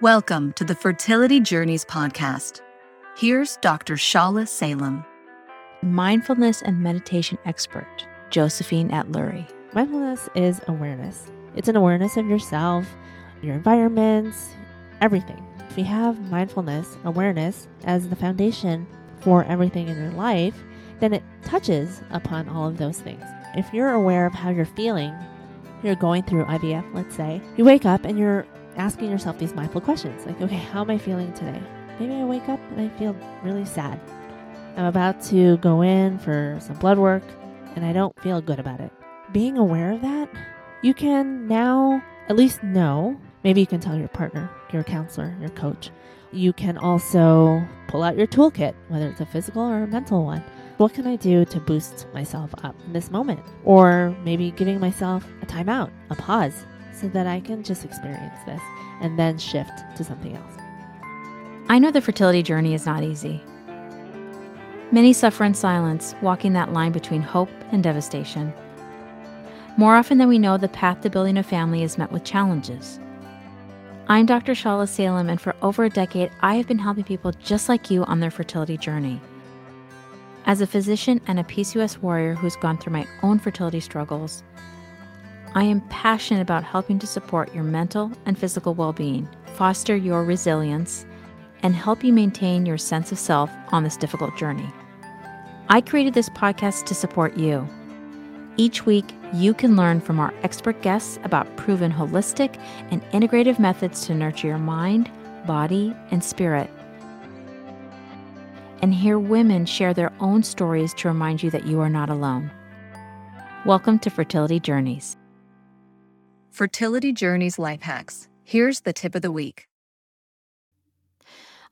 Welcome to the Fertility Journeys podcast. Here's Dr. Shala Salem, mindfulness and meditation expert, Josephine Atluri. Mindfulness is awareness. It's an awareness of yourself, your environments, everything. If you have mindfulness, awareness as the foundation for everything in your life, then it touches upon all of those things. If you're aware of how you're feeling, you're going through IVF, let's say, you wake up and you're asking yourself these mindful questions like, okay, how am I feeling today? Maybe I wake up and I feel really sad. I'm about to go in for some blood work and I don't feel good about it. Being aware of that, you can now at least know. Maybe you can tell your partner, your counselor, your coach. You can also pull out your toolkit, whether it's a physical or a mental one. What can I do to boost myself up in this moment? Or maybe giving myself a timeout, a pause, so that I can just experience this and then shift to something else. I know the fertility journey is not easy. Many suffer in silence, walking that line between hope and devastation. More often than we know, the path to building a family is met with challenges. I'm Dr. Shala Salem, and for over a decade, I have been helping people just like you on their fertility journey. As a physician and a PCOS warrior who's gone through my own fertility struggles, I am passionate about helping to support your mental and physical well being, foster your resilience, and help you maintain your sense of self on this difficult journey. I created this podcast to support you. Each week, you can learn from our expert guests about proven holistic and integrative methods to nurture your mind, body, and spirit. And hear women share their own stories to remind you that you are not alone. Welcome to Fertility Journeys. Fertility Journeys Life Hacks. Here's the tip of the week.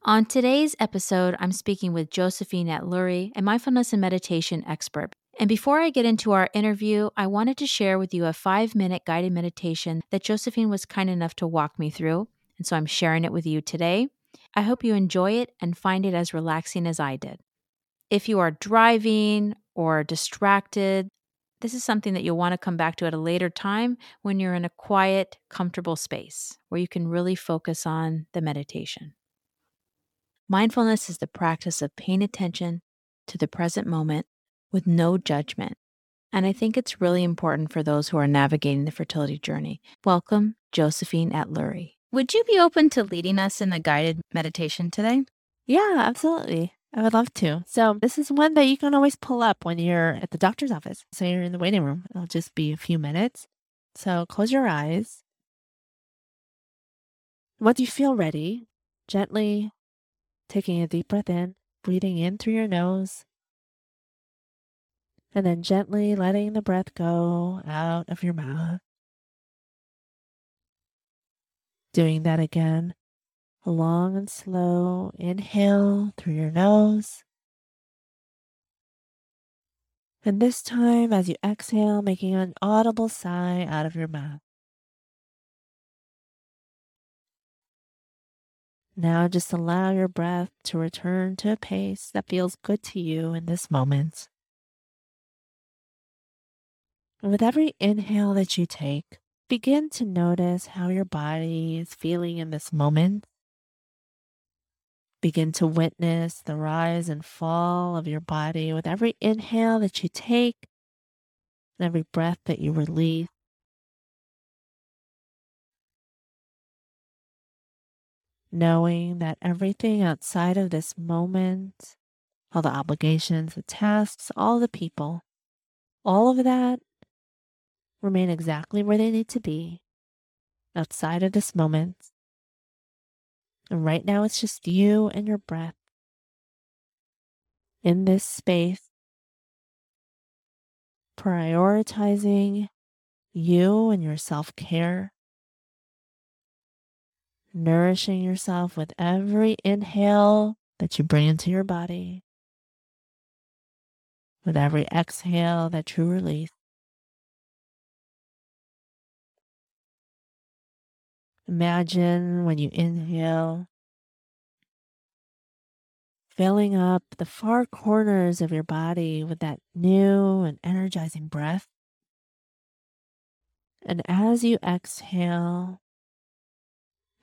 On today's episode, I'm speaking with Josephine At Atluri, a mindfulness and meditation expert. And before I get into our interview, I wanted to share with you a five minute guided meditation that Josephine was kind enough to walk me through. And so I'm sharing it with you today. I hope you enjoy it and find it as relaxing as I did. If you are driving or distracted, this is something that you'll want to come back to at a later time when you're in a quiet, comfortable space where you can really focus on the meditation. Mindfulness is the practice of paying attention to the present moment with no judgment. And I think it's really important for those who are navigating the fertility journey. Welcome, Josephine Atluri. Would you be open to leading us in a guided meditation today? Yeah, absolutely. I would love to. So, this is one that you can always pull up when you're at the doctor's office. So, you're in the waiting room. It'll just be a few minutes. So, close your eyes. Once you feel ready, gently taking a deep breath in, breathing in through your nose, and then gently letting the breath go out of your mouth. Doing that again long and slow inhale through your nose. And this time, as you exhale, making an audible sigh out of your mouth. Now, just allow your breath to return to a pace that feels good to you in this moment. And with every inhale that you take, begin to notice how your body is feeling in this moment. Begin to witness the rise and fall of your body with every inhale that you take and every breath that you release. Knowing that everything outside of this moment, all the obligations, the tasks, all the people, all of that remain exactly where they need to be outside of this moment. And right now, it's just you and your breath. In this space, prioritizing you and your self care, nourishing yourself with every inhale that you bring into your body, with every exhale that you release. Imagine when you inhale, filling up the far corners of your body with that new and energizing breath. And as you exhale,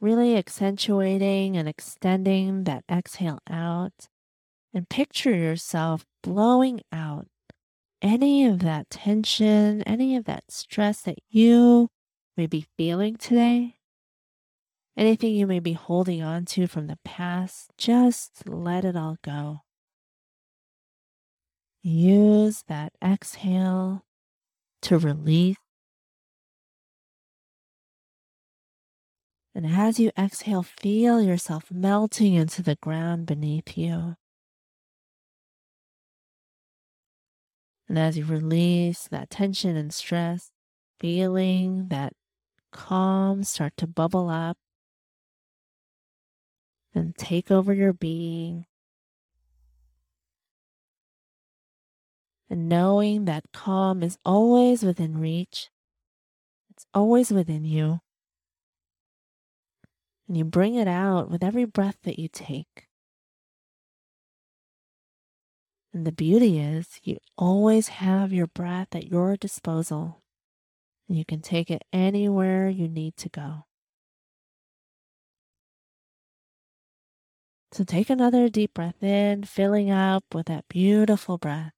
really accentuating and extending that exhale out. And picture yourself blowing out any of that tension, any of that stress that you may be feeling today. Anything you may be holding on to from the past, just let it all go. Use that exhale to release And as you exhale, feel yourself melting into the ground beneath you. And as you release that tension and stress, feeling that calm start to bubble up and take over your being. And knowing that calm is always within reach, it's always within you and you bring it out with every breath that you take. And the beauty is, you always have your breath at your disposal, and you can take it anywhere you need to go. So take another deep breath in, filling up with that beautiful breath.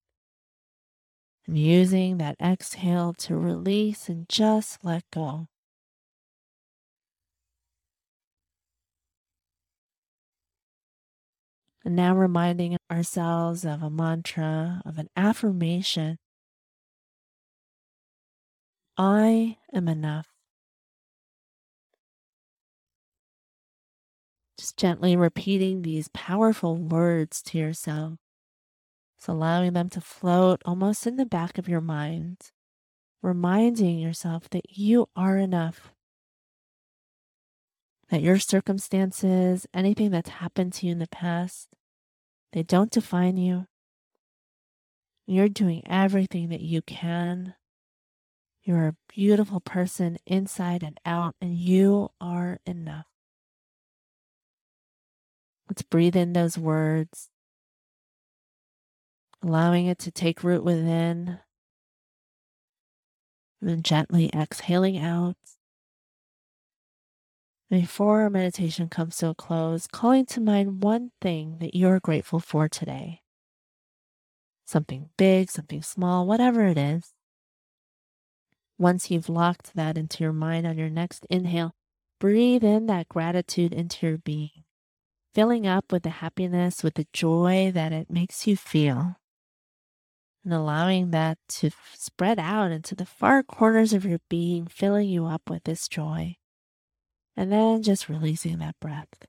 And using that exhale to release and just let go. And now reminding ourselves of a mantra, of an affirmation. I am enough. Just gently repeating these powerful words to yourself. So allowing them to float almost in the back of your mind, reminding yourself that you are enough that your circumstances, anything that's happened to you in the past, they don't define you. You're doing everything that you can. You're a beautiful person inside and out, and you are enough. Let's breathe in those words, allowing it to take root within, and then gently exhaling out. Before our meditation comes to a close, calling to mind one thing that you're grateful for today. Something big, something small, whatever it is. Once you've locked that into your mind on your next inhale, breathe in that gratitude into your being, filling up with the happiness, with the joy that it makes you feel, and allowing that to spread out into the far corners of your being, filling you up with this joy and then just releasing that breath.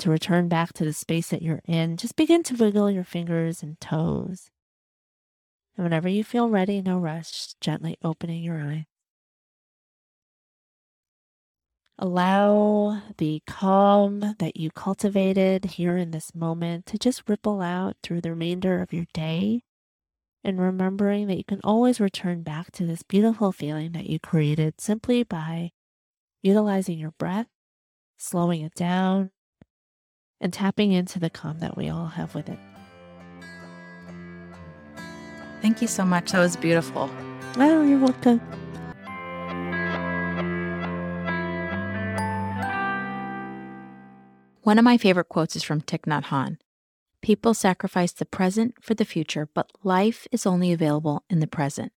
To return back to the space that you're in, just begin to wiggle your fingers and toes. And whenever you feel ready, no rush, gently opening your eyes. Allow the calm that you cultivated here in this moment to just ripple out through the remainder of your day and remembering that you can always return back to this beautiful feeling that you created simply by utilizing your breath, slowing it down, and tapping into the calm that we all have with it. Thank you so much. That was beautiful. Oh, you're welcome. One of my favorite quotes is from Thich Nhat Hanh. People sacrifice the present for the future, but life is only available in the present.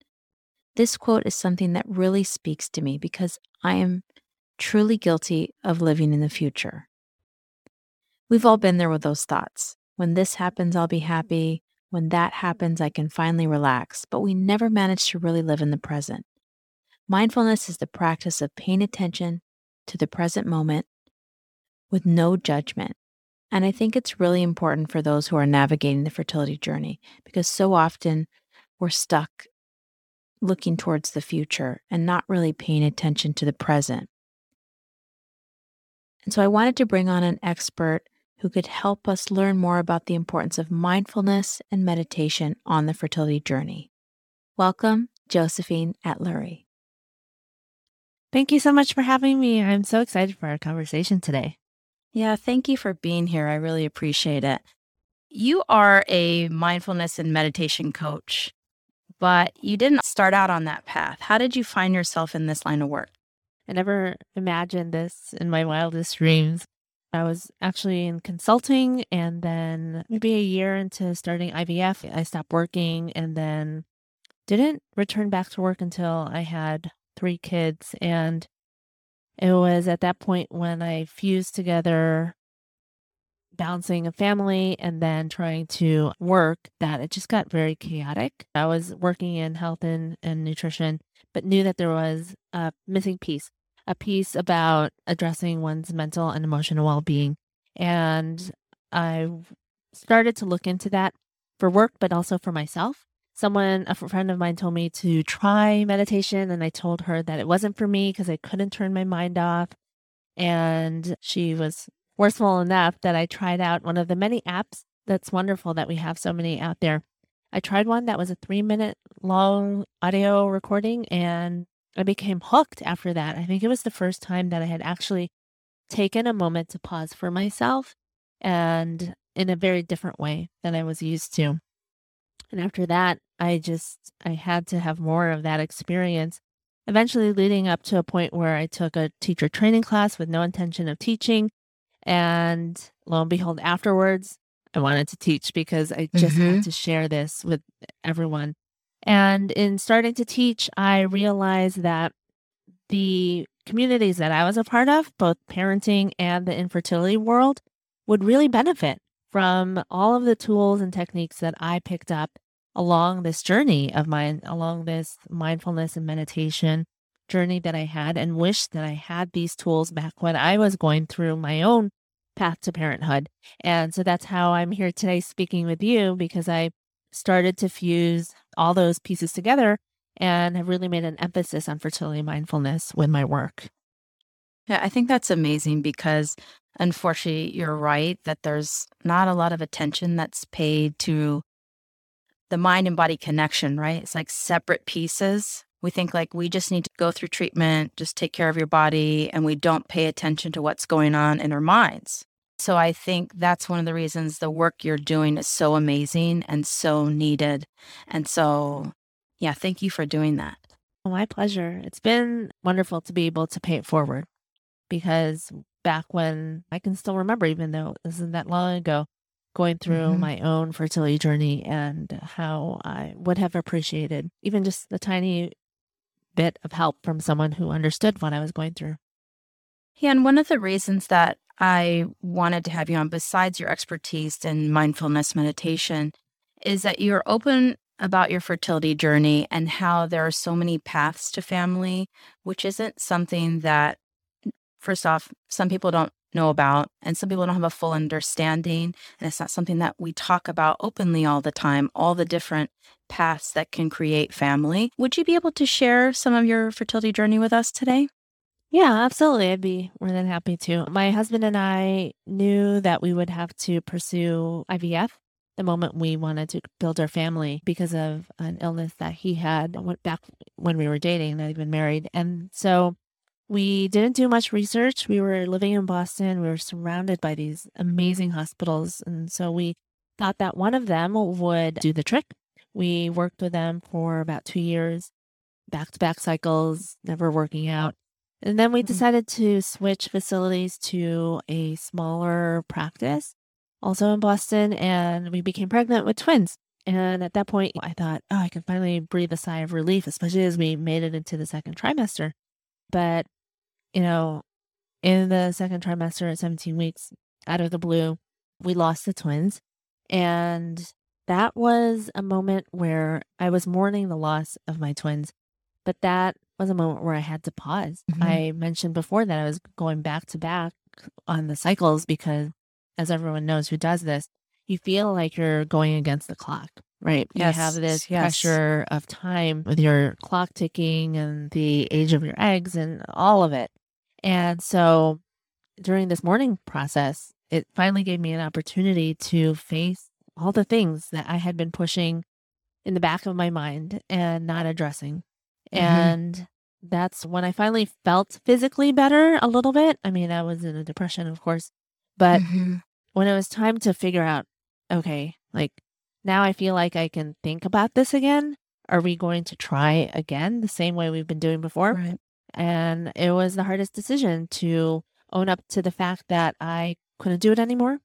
This quote is something that really speaks to me because I am truly guilty of living in the future. We've all been there with those thoughts. When this happens, I'll be happy. When that happens, I can finally relax. But we never manage to really live in the present. Mindfulness is the practice of paying attention to the present moment with no judgment and I think it's really important for those who are navigating the fertility journey because so often we're stuck looking towards the future and not really paying attention to the present. And so I wanted to bring on an expert who could help us learn more about the importance of mindfulness and meditation on the fertility journey. Welcome, Josephine Atluri. Thank you so much for having me. I'm so excited for our conversation today. Yeah, thank you for being here. I really appreciate it. You are a mindfulness and meditation coach, but you didn't start out on that path. How did you find yourself in this line of work? I never imagined this in my wildest dreams. I was actually in consulting and then maybe a year into starting IVF, I stopped working and then didn't return back to work until I had three kids. And it was at that point when I fused together balancing a family and then trying to work that it just got very chaotic. I was working in health and, and nutrition, but knew that there was a missing piece, a piece about addressing one's mental and emotional well being. And I started to look into that for work, but also for myself. Someone, a friend of mine told me to try meditation, and I told her that it wasn't for me because I couldn't turn my mind off. And she was forceful enough that I tried out one of the many apps that's wonderful that we have so many out there. I tried one that was a three minute long audio recording and I became hooked after that. I think it was the first time that I had actually taken a moment to pause for myself and in a very different way than I was used to. And after that, I just I had to have more of that experience. Eventually leading up to a point where I took a teacher training class with no intention of teaching and lo and behold, afterwards, I wanted to teach because I just mm-hmm. had to share this with everyone. And in starting to teach, I realized that the communities that I was a part of, both parenting and the infertility world, would really benefit from all of the tools and techniques that I picked up along this journey of mine, along this mindfulness and meditation journey that I had, and wish that I had these tools back when I was going through my own path to parenthood. And so that's how I'm here today speaking with you because I started to fuse all those pieces together and have really made an emphasis on fertility mindfulness with my work. Yeah, I think that's amazing because unfortunately, you're right that there's not a lot of attention that's paid to the mind and body connection, right? It's like separate pieces. We think like we just need to go through treatment, just take care of your body, and we don't pay attention to what's going on in our minds. So I think that's one of the reasons the work you're doing is so amazing and so needed. And so, yeah, thank you for doing that. my pleasure. It's been wonderful to be able to pay it forward because back when I can still remember, even though it isn't that long ago, going through mm-hmm. my own fertility journey and how I would have appreciated even just the tiny bit of help from someone who understood what I was going through. Yeah, and one of the reasons that I wanted to have you on, besides your expertise in mindfulness meditation, is that you're open about your fertility journey and how there are so many paths to family, which isn't something that, first off, some people don't know about, and some people don't have a full understanding. And it's not something that we talk about openly all the time, all the different paths that can create family. Would you be able to share some of your fertility journey with us today? Yeah, absolutely. I'd be more than happy to. My husband and I knew that we would have to pursue IVF the moment we wanted to build our family because of an illness that he had back when we were dating, and not even married. And so we didn't do much research. We were living in Boston. We were surrounded by these amazing hospitals. And so we thought that one of them would do the trick. We worked with them for about two years, back to back cycles, never working out. And then we mm-hmm. decided to switch facilities to a smaller practice, also in Boston, and we became pregnant with twins. And at that point, I thought, oh, I can finally breathe a sigh of relief, especially as we made it into the second trimester. But, you know, in the second trimester at 17 weeks, out of the blue, we lost the twins. And that was a moment where I was mourning the loss of my twins. But that was a moment where I had to pause. Mm-hmm. I mentioned before that I was going back to back on the cycles because, as everyone knows who does this, you feel like you're going against the clock, right? Yes. You have this yes. pressure of time with your clock ticking and the age of your eggs and all of it. And so during this mourning process, it finally gave me an opportunity to face all the things that I had been pushing in the back of my mind and not addressing. Mm-hmm. And that's when I finally felt physically better a little bit. I mean, I was in a depression, of course, but mm-hmm. when it was time to figure out, okay, like now I feel like I can think about this again. Are we going to try again the same way we've been doing before? Right. And it was the hardest decision to own up to the fact that I couldn't do it anymore.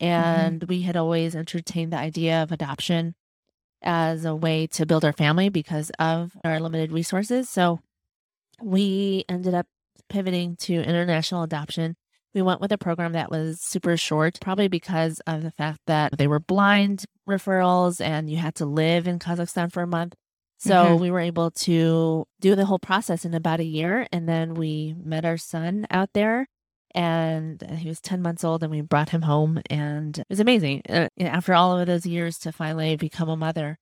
Mm-hmm. And we had always entertained the idea of adoption as a way to build our family because of our limited resources. So we ended up pivoting to international adoption. We went with a program that was super short, probably because of the fact that they were blind referrals and you had to live in Kazakhstan for a month. So Mhm. we were able to do the whole process in about a year. And then we met our son out there and he was 10 months old and we brought him home and it was amazing uh, after all of those years to finally become a mother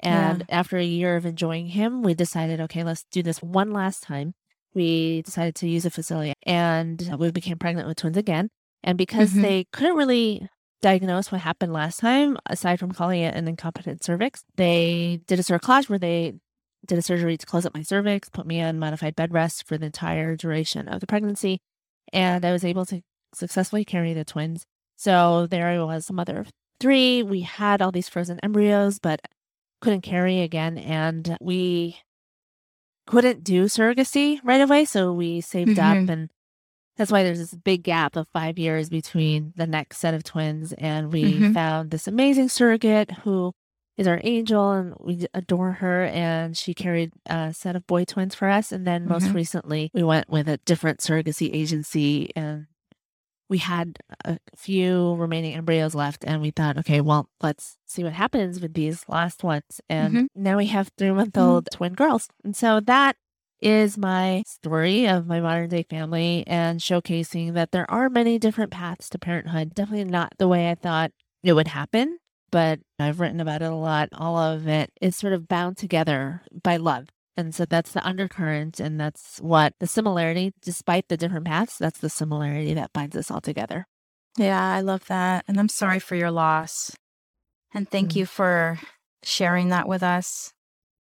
and after a year of enjoying him we decided okay let's do this one last time we decided to use a facility and we became pregnant with twins again and because Mhm. they couldn't really diagnose what happened last time aside from calling it an incompetent cervix they did a cerclage where they did a surgery to close up my cervix put me on modified bed rest for the entire duration of the pregnancy and I was able to successfully carry the twins. So there I was, a mother of three. We had all these frozen embryos, but couldn't carry again. And we couldn't do surrogacy right away. So we saved up. Mhm. And that's why there's this big gap of five years between the next set of twins. And we Mhm. found this amazing surrogate who is our angel and we adore her. And she carried a set of boy twins for us. And then most Mhm. recently, we went with a different surrogacy agency and we had a few remaining embryos left. And we thought, okay, well, let's see what happens with these last ones. And Mhm. now we have three month old twin girls. And so that is my story of my modern day family and showcasing that there are many different paths to parenthood. Definitely not the way I thought it would happen, but I've written about it a lot. All of it is sort of bound together by love. And so that's the undercurrent, and that's what the similarity, despite the different paths, that's the similarity that binds us all together. Yeah, I love that. And I'm sorry for your loss. And thank Mm. you for sharing that with us.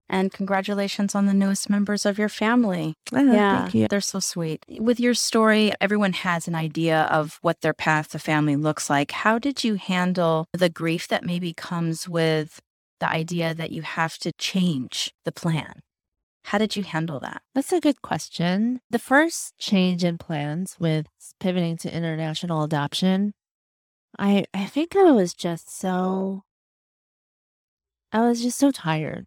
And congratulations on the newest members of your family. Oh, yeah, Thank you. they're so sweet. With your story, everyone has an idea of what their path to family looks like. How did you handle the grief that maybe comes with the idea that you have to change the plan? How did you handle that? That's a good question. The first change in plans with pivoting to international adoption, I I think I was just so I was just so tired.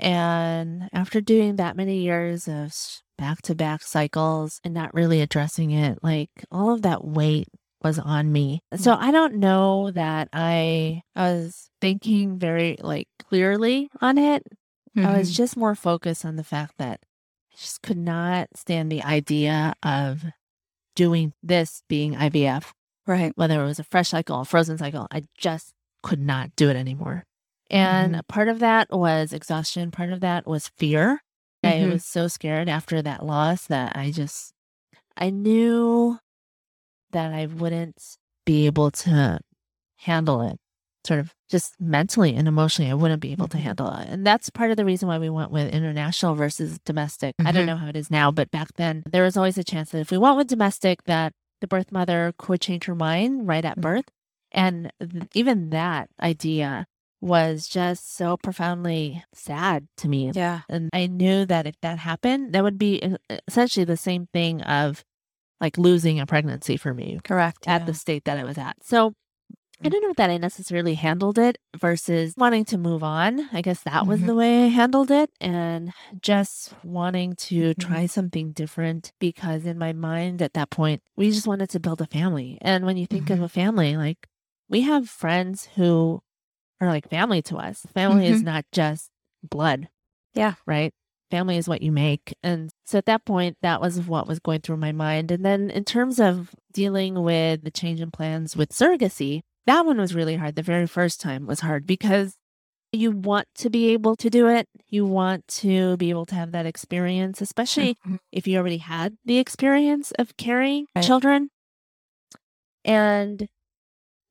And after doing that many years of back to back cycles and not really addressing it, like all of that weight was on me. So mm. I don't know that I, I was thinking very like clearly on it. I was mm-hmm. just more focused on the fact that I just could not stand the idea of doing this being IVF, right. whether it was a fresh cycle, a frozen cycle. I just could not do it anymore. And Mhm. part of that was exhaustion, part of that was fear. I Mhm. was so scared after that loss that I just, I knew that I wouldn't be able to handle it sort of just mentally and emotionally, I wouldn't be able to Mhm. handle it. And that's part of the reason why we went with international versus domestic. I Mhm. don't know how it is now, but back then there was always a chance that if we went with domestic, that the birth mother could change her mind right at Mhm. birth. And th- even that idea was just so profoundly sad to me. Yeah. And I knew that if that happened, that would be essentially the same thing of like losing a pregnancy for me Correct. at yeah. the state that I was at. So I don't know that I necessarily handled it versus wanting to move on. I guess that was Mhm. the way I handled it and just wanting to Mhm. try something different because in my mind at that point, we just wanted to build a family. And when you think of Mhm. a family, like we have friends who are like family to us. Family is Mhm. not just blood. Yeah. Right? Family is what you make. And so at that point, that was what was going through my mind. And then in terms of dealing with the change in plans with surrogacy, that one was really hard. The very first time was hard because you want to be able to do it. You want to be able to have that experience, especially Mhm. if you already had the experience of carrying Right. children. And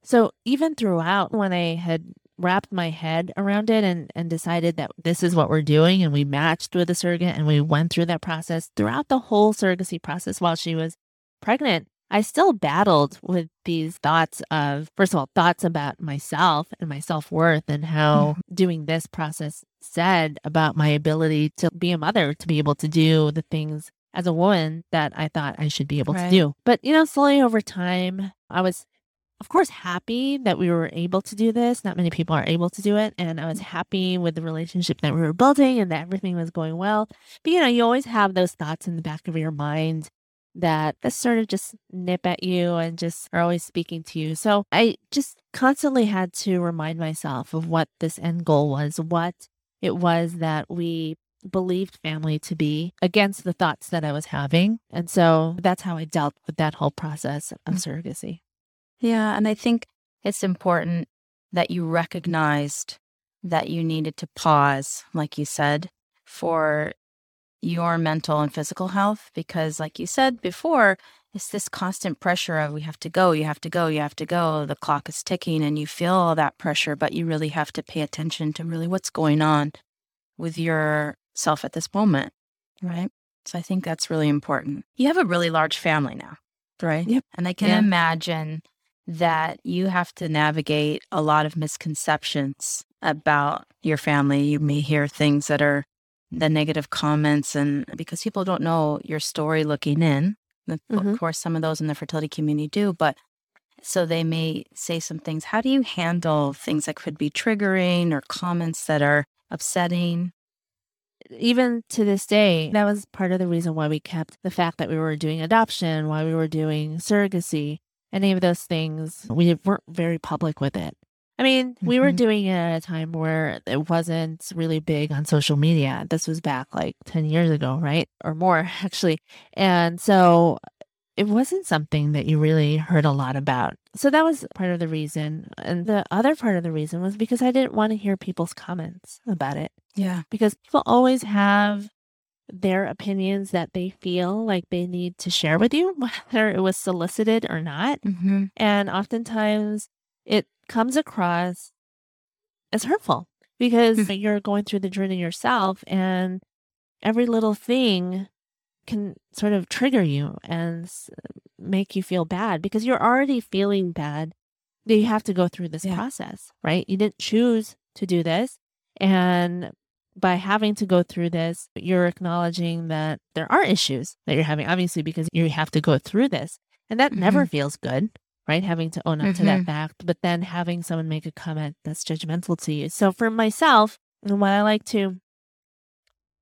so even throughout when I had wrapped my head around it and, and decided that this is what we're doing and we matched with a surrogate and we went through that process throughout the whole surrogacy process while she was pregnant, I still battled with these thoughts of, first of all, thoughts about myself and my self worth and how mm-hmm. doing this process said about my ability to be a mother, to be able to do the things as a woman that I thought I should be able Right. to do. But, you know, slowly over time, I was, of course, happy that we were able to do this. Not many people are able to do it. And I was happy with the relationship that we were building and that everything was going well. But, you know, you always have those thoughts in the back of your mind that that sort of just nip at you and just are always speaking to you. So I just constantly had to remind myself of what this end goal was, what it was that we believed family to be against the thoughts that I was having. And so that's how I dealt with that whole process of mm. surrogacy. Yeah. And I think it's important that you recognized that you needed to pause, like you said, for your mental and physical health. Because, like you said before, it's this constant pressure of we have to go, you have to go, you have to go. The clock is ticking and you feel all that pressure, but you really have to pay attention to really what's going on with yourself at this moment. Right. So I think that's really important. You have a really large family now, right? Yep. And I can Yeah. imagine that you have to navigate a lot of misconceptions about your family. You may hear things that are the negative comments, and because people don't know your story looking in, of Mhm. course, some of those in the fertility community do, but so they may say some things. How do you handle things that could be triggering or comments that are upsetting? Even to this day, that was part of the reason why we kept the fact that we were doing adoption, why we were doing surrogacy, any of those things. We weren't very public with it. I mean, we were Mhm. doing it at a time where it wasn't really big on social media. This was back like 10 years ago, right? Or more, actually. And so it wasn't something that you really heard a lot about. So that was part of the reason. And the other part of the reason was because I didn't want to hear people's comments about it Yeah. because people always have their opinions that they feel like they need to share with you, whether it was solicited or not. Mm-hmm. And oftentimes it comes across as hurtful because you're going through the journey yourself and every little thing can sort of trigger you and make you feel bad because you're already feeling bad that you have to go through this Yeah. process, right? You didn't choose to do this. And by having to go through this, you're acknowledging that there are issues that you're having, obviously, because you have to go through this. And that never feels good, right? Having to own up to that fact, but then having someone make a comment that's judgmental to you. So for myself, and what I like to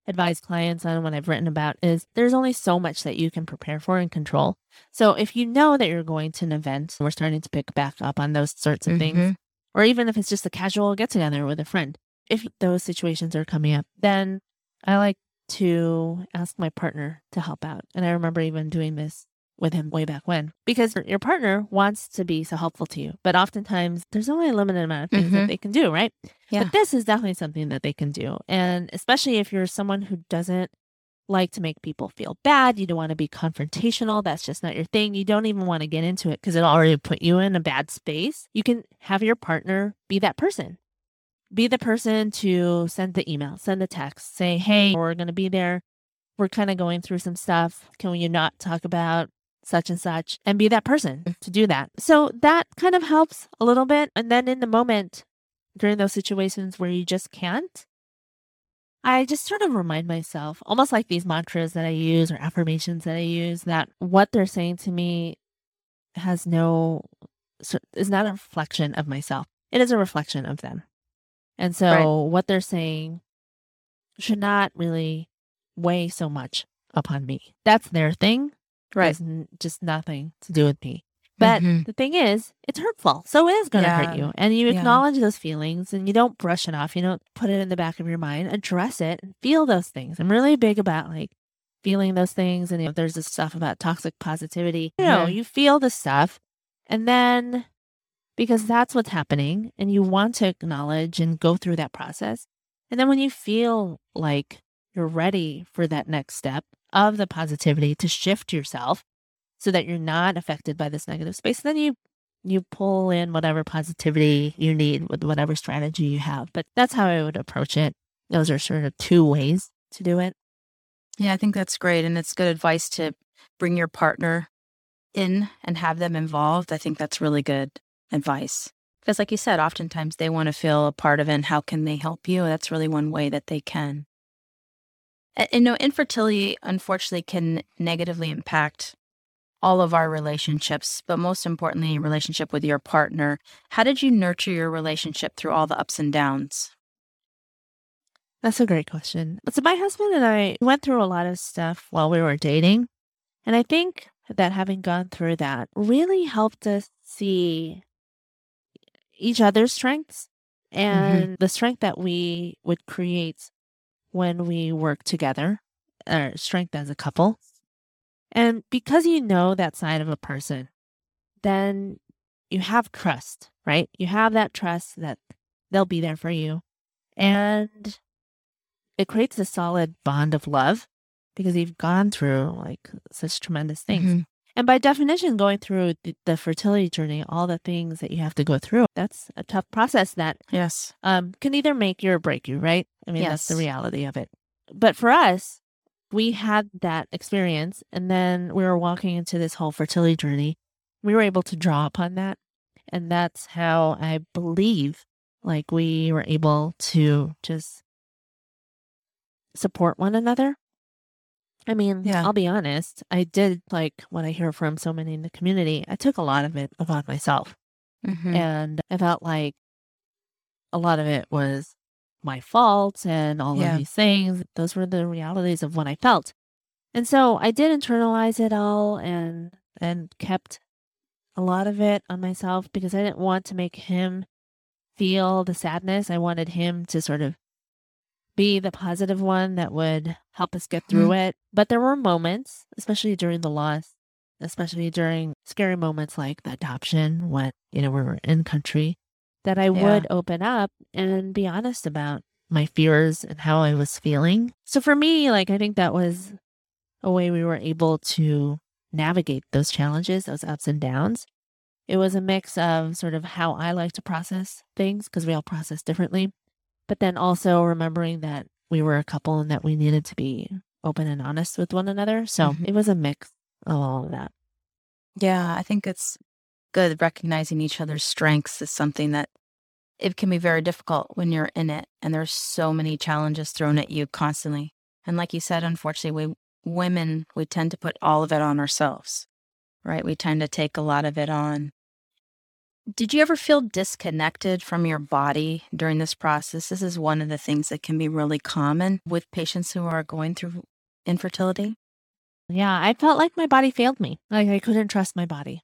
advise clients on what I've written about is there's only so much that you can prepare for and control. So if you know that you're going to an event, we're starting to pick back up on those sorts of things, Mhm. or even if it's just a casual get together with a friend, if those situations are coming up, then I like to ask my partner to help out. And I remember even doing this with him way back when because your partner wants to be so helpful to you, but oftentimes there's only a limited amount of things Mhm. that they can do, right? Yeah. But this is definitely something that they can do. And especially if you're someone who doesn't like to make people feel bad, you don't want to be confrontational, that's just not your thing. You don't even want to get into it because it'll already put you in a bad space. You can have your partner be that person. Be the person to send the email, send the text, say, hey, we're going to be there. We're kind of going through some stuff. Can you not talk about such and such? And be that person mm. to do that. So that kind of helps a little bit. And then in the moment, during those situations where you just can't, I just sort of remind myself, almost like these mantras that I use or affirmations that I use, that what they're saying to me has no, is not a reflection of myself. It is a reflection of them. And so Right. what they're saying should not really weigh so much upon me. That's their thing. Right. N- just nothing to do with me. But Mhm. the thing is, it's hurtful. So it is going to Yeah. hurt you. And you Yeah. acknowledge those feelings and you don't brush it off. You don't put it in the back of your mind. Address it and feel those things. I'm really big about like feeling those things. And you know, there's this stuff about toxic positivity. You know, Mhm. you feel the stuff. And then because that's what's happening and you want to acknowledge and go through that process. And then when you feel like you're ready for that next step of the positivity to shift yourself so that you're not affected by this negative space, then you you pull in whatever positivity you need with whatever strategy you have. But that's how I would approach it. Those are sort of two ways to do it. Yeah, I think that's great. And it's good advice to bring your partner in and have them involved. I think that's really good advice. Because, like you said, oftentimes they want to feel a part of it and how can they help you? That's really one way that they can. And, you know, infertility unfortunately can negatively impact all of our relationships, but most importantly, relationship with your partner. How did you nurture your relationship through all the ups and downs? That's a great question. So, my husband and I went through a lot of stuff while we were dating. And I think that having gone through that really helped us see each other's strengths mm-hmm. and mm-hmm. the strength that we would create when we work together, or strength as a couple. And because you know that side of a person, then you have trust, right? You have that trust that they'll be there for you. And it creates a solid bond of love because you've gone through like such tremendous things. Mm-hmm. And by definition, going through the, the, fertility journey, all the things that you have to go through, that's a tough process that yes um, can either make you or break you, right? I mean, yes. that's the reality of it. But for us, we had that experience and then we were walking into this whole fertility journey. We were able to draw upon that. And that's how I believe like we were able to just support one another I mean, yeah. I'll be honest. I did like what I hear from so many in the community. I took a lot of it upon myself. Mm-hmm. And I felt like a lot of it was my fault and all yeah. of these things. Those were the realities of what I felt. And so I did internalize it all and and kept a lot of it on myself because I didn't want to make him feel the sadness. I wanted him to sort of be the positive one that would help us get through mm-hmm. it. But there were moments, especially during the loss, especially during scary moments like the adoption when, you know, we were in country, that I yeah. would open up and be honest about my fears and how I was feeling. So for me, like, I think that was a way we were able to navigate those challenges, those ups and downs. It was a mix of sort of how I like to process things because we all process differently but then also remembering that we were a couple and that we needed to be open and honest with one another. So mm-hmm. it was a mix of all of that. Yeah, I think it's good recognizing each other's strengths is something that it can be very difficult when you're in it and there's so many challenges thrown at you constantly. And like you said, unfortunately, we women we tend to put all of it on ourselves. Right? We tend to take a lot of it on did you ever feel disconnected from your body during this process? This is one of the things that can be really common with patients who are going through infertility. Yeah, I felt like my body failed me. Like I couldn't trust my body,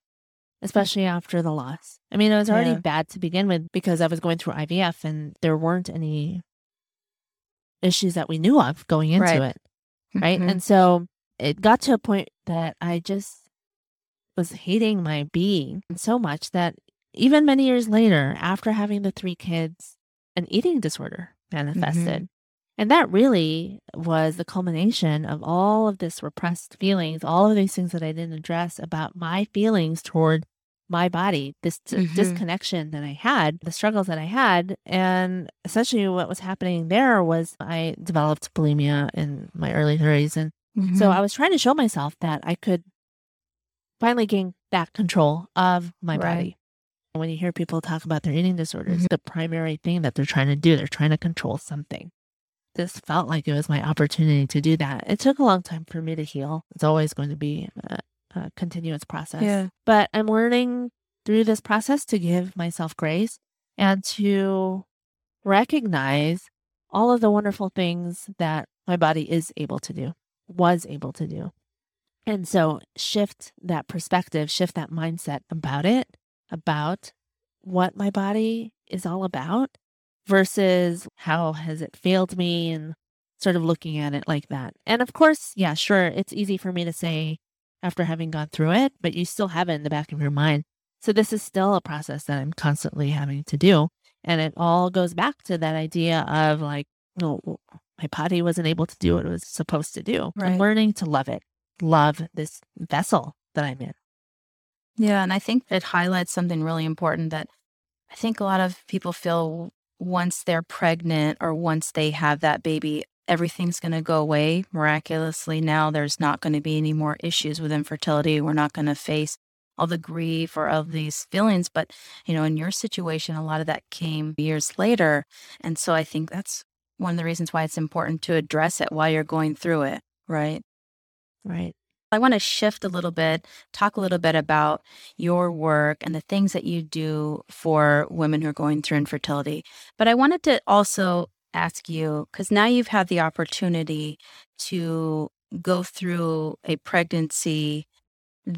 especially after the loss. I mean, it was already yeah. bad to begin with because I was going through IVF and there weren't any issues that we knew of going into right. it. Right. Mm-hmm. And so it got to a point that I just was hating my being so much that even many years later, after having the three kids, an eating disorder manifested. Mm-hmm. And that really was the culmination of all of this repressed feelings, all of these things that I didn't address about my feelings toward my body, this mm-hmm. disconnection that I had, the struggles that I had. And essentially, what was happening there was I developed bulimia in my early 30s. And mm-hmm. so I was trying to show myself that I could finally gain back control of my right. body. When you hear people talk about their eating disorders, mm-hmm. the primary thing that they're trying to do, they're trying to control something. This felt like it was my opportunity to do that. It took a long time for me to heal. It's always going to be a, a continuous process. Yeah. But I'm learning through this process to give myself grace and to recognize all of the wonderful things that my body is able to do, was able to do. And so shift that perspective, shift that mindset about it about what my body is all about versus how has it failed me and sort of looking at it like that. And of course, yeah, sure, it's easy for me to say after having gone through it, but you still have it in the back of your mind. So this is still a process that I'm constantly having to do. And it all goes back to that idea of like, no, my body wasn't able to do what it was supposed to do. Right. I'm learning to love it, love this vessel that I'm in. Yeah. And I think it highlights something really important that I think a lot of people feel once they're pregnant or once they have that baby, everything's going to go away miraculously. Now there's not going to be any more issues with infertility. We're not going to face all the grief or all these feelings. But, you know, in your situation, a lot of that came years later. And so I think that's one of the reasons why it's important to address it while you're going through it, right? Right. I want to shift a little bit, talk a little bit about your work and the things that you do for women who are going through infertility. But I wanted to also ask you because now you've had the opportunity to go through a pregnancy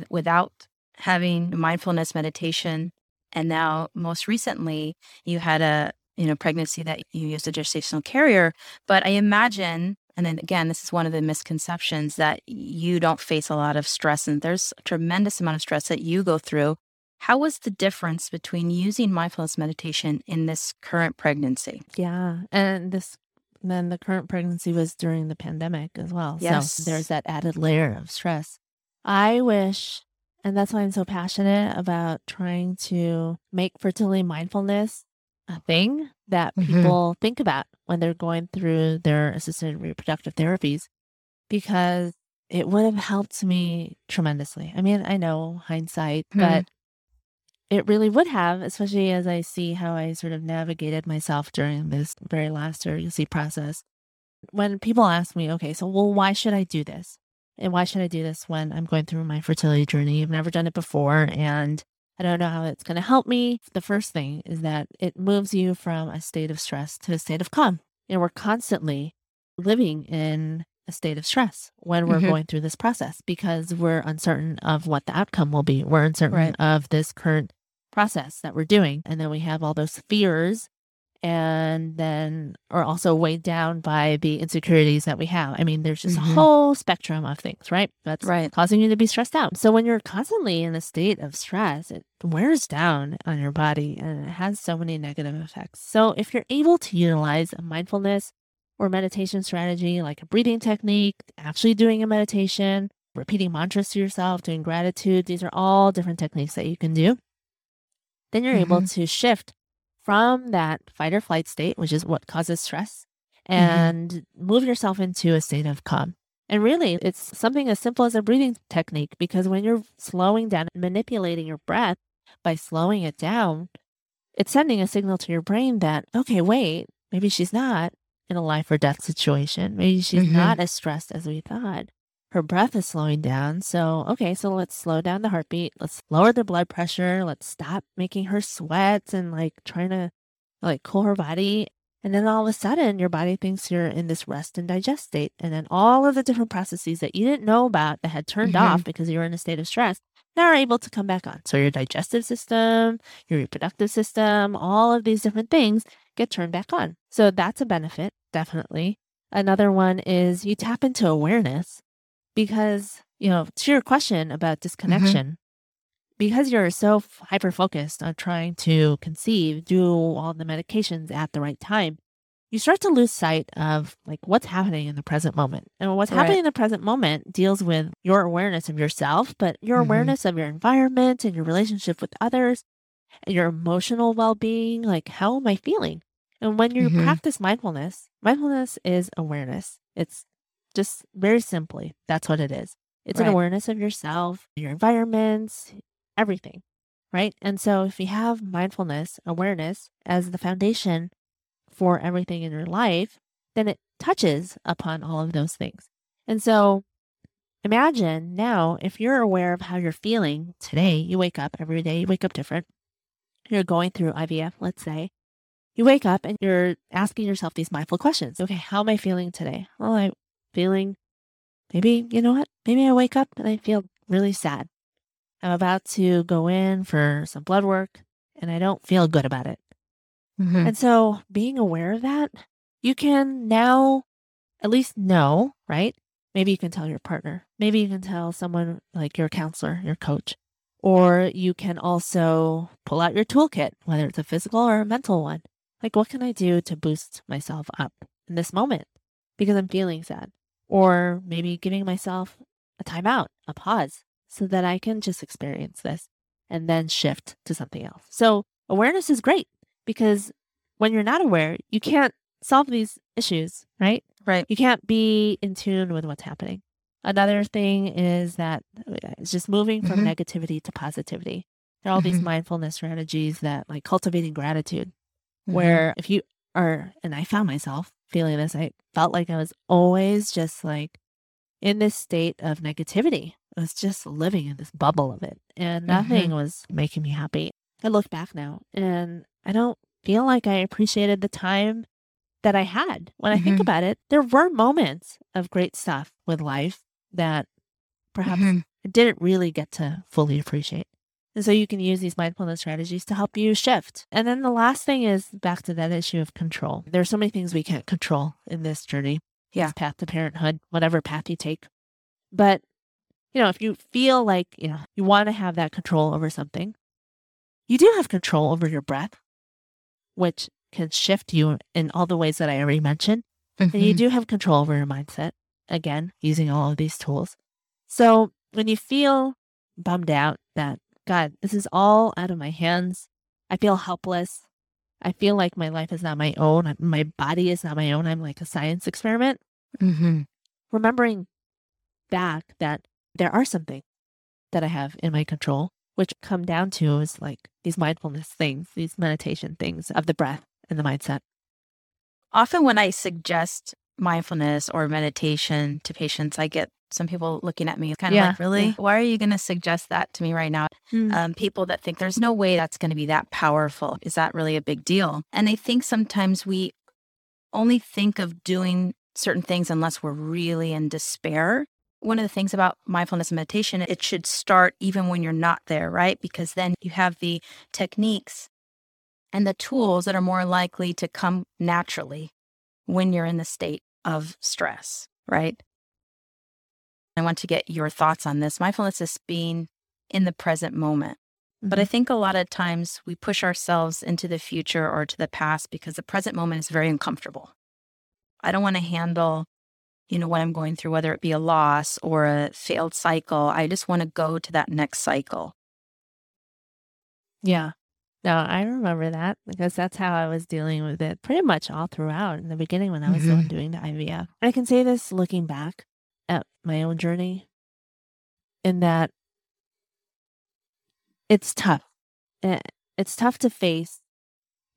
without having mindfulness meditation. And now, most recently, you had a you know pregnancy that you used a gestational carrier. But I imagine and then again, this is one of the misconceptions that you don't face a lot of stress, and there's a tremendous amount of stress that you go through. How was the difference between using mindfulness meditation in this current pregnancy? Yeah. And this, then the current pregnancy was during the pandemic as well. Yes. So there's that added layer of stress. I wish, and that's why I'm so passionate about trying to make fertility mindfulness a thing that Mhm. people think about when they're going through their assisted reproductive therapies because it would have helped me tremendously. I mean, I know hindsight, Mhm. but it really would have, especially as I see how I sort of navigated myself during this very last surrogacy process. When people ask me, okay, so well, why should I do this? And why should I do this when I'm going through my fertility journey? I've never done it before and I don't know how it's going to help me. The first thing is that it moves you from a state of stress to a state of calm. And we're constantly living in a state of stress when we're Mhm. going through this process because we're uncertain of what the outcome will be. We're uncertain Right. of this current process that we're doing. And then we have all those fears and then are also weighed down by the insecurities that we have. I mean, there's just Mhm. a whole spectrum of things, right? That's Right. causing you to be stressed out. So when you're constantly in a state of stress, it wears down on your body and it has so many negative effects. So if you're able to utilize a mindfulness or meditation strategy like a breathing technique, actually doing a meditation, repeating mantras to yourself, doing gratitude, these are all different techniques that you can do. Then you're able to shift from that fight or flight state, which is what causes stress, and move yourself into a state of calm. And really, it's something as simple as a breathing technique because when you're slowing down and manipulating your breath by slowing it down, it's sending a signal to your brain that, okay, wait, maybe she's not in a life or death situation. Maybe she's Mhm. not as stressed as we thought. Her breath is slowing down. So, okay, so let's slow down the heartbeat. Let's lower the blood pressure. Let's stop making her sweat and like trying to like cool her body. And then all of a sudden, your body thinks you're in this rest and digest state. And then all of the different processes that you didn't know about that had turned Mhm. off because you were in a state of stress now are able to come back on. So your digestive system, your reproductive system, all of these different things get turned back on. So that's a benefit, definitely. Another one is you tap into awareness because, you know, to your question about disconnection, because you're so hyper focused on trying to conceive, do all the medications at the right time, you start to lose sight of like what's happening in the present moment. And what's Right. happening in the present moment deals with your awareness of yourself, but your Mhm. awareness of your environment and your relationship with others and your emotional well being. Like, how am I feeling? And when you Mhm. practice mindfulness, mindfulness is awareness. It's just very simply, that's what it is. It's an awareness of yourself, your environments, everything. Right. And so if you have mindfulness, awareness as the foundation for everything in your life, then it touches upon all of those things. And so imagine now if you're aware of how you're feeling today, you wake up every day, you wake up different. You're going through IVF, let's say. You wake up and you're asking yourself these mindful questions. Okay, how am I feeling today? Well, I'm feeling maybe, you know what? Maybe I wake up and I feel really sad. I'm about to go in for some blood work and I don't feel good about it. Mhm. And so being aware of that, you can now at least know, right? Maybe you can tell your partner. Maybe you can tell someone like your counselor, your coach. Or you can also pull out your toolkit, whether it's a physical or a mental one. Like, what can I do to boost myself up in this moment because I'm feeling sad? Or maybe giving myself a timeout, a pause, so that I can just experience this and then shift to something else. So, awareness is great because when you're not aware, you can't solve these issues, right? Right. You can't be in tune with what's happening. Another thing is that uh, it's just moving from Mhm. negativity to positivity. There are all these Mhm. mindfulness strategies that like cultivating gratitude, Mhm. where if you are, and I found myself feeling this. I felt like I was always just like in this state of negativity. I was just living in this bubble of it and nothing Mhm. was making me happy. I look back now and I don't feel like I appreciated the time that I had. When I think Mhm. about it, there were moments of great stuff with life that perhaps Mhm. I didn't really get to fully appreciate. And so you can use these mindfulness strategies to help you shift. And then the last thing is back to that issue of control. There's so many things we can't control in this journey. Yeah. This path to parenthood, whatever path you take. But, you know, if you feel like, you know, you want to have that control over something, you do have control over your breath, which can shift you in all the ways that I already mentioned. And you Mhm. do have control over your mindset, again, using all of these tools. So when you feel bummed out that, God, this is all out of my hands, I feel helpless. I feel like my life is not my own. My body is not my own. I'm like a science experiment. Mhm. Remembering back that there are some things that I have in my control, which come down to is like these mindfulness things, these meditation things of the breath and the mindset. Often when I suggest mindfulness or meditation to patients, I get some people looking at me kind of Yeah, like, really? Why are you going to suggest that to me right now? um, people that think there's no way that's going to be that powerful. Is that really a big deal? And I think sometimes we only think of doing certain things unless we're really in despair. One of the things about mindfulness and meditation, it should start even when you're not there, right? Because then you have the techniques and the tools that are more likely to come naturally when you're in the state of stress, right? I want to get your thoughts on this. Mindfulness is being in the present moment. But I mm-hmm. think a lot of times we push ourselves into the future or to the past because the present moment is very uncomfortable. I don't want to handle, you know, what I'm going through, whether it be a loss or a failed cycle. I just want to go to that next cycle. Yeah. No, I remember that because that's how I was dealing with it pretty much all throughout in the beginning when I was the one Mhm. doing the IVF. I can say this looking back at my own journey in that it's tough. Eh, It's tough to face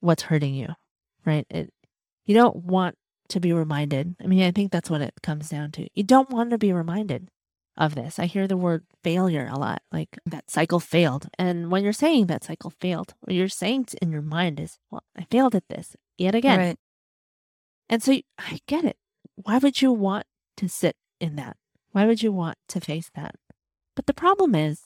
what's hurting you, right? It, you don't want to be reminded. I mean, I think that's what it comes down to. You don't want to be reminded of this. I hear the word failure a lot, like that cycle failed. And when you're saying that cycle failed, what you're saying in your mind is, well, I failed at this yet again. Right. And so I get it. Why would you want to sit in that? Why would you want to face that? But the problem is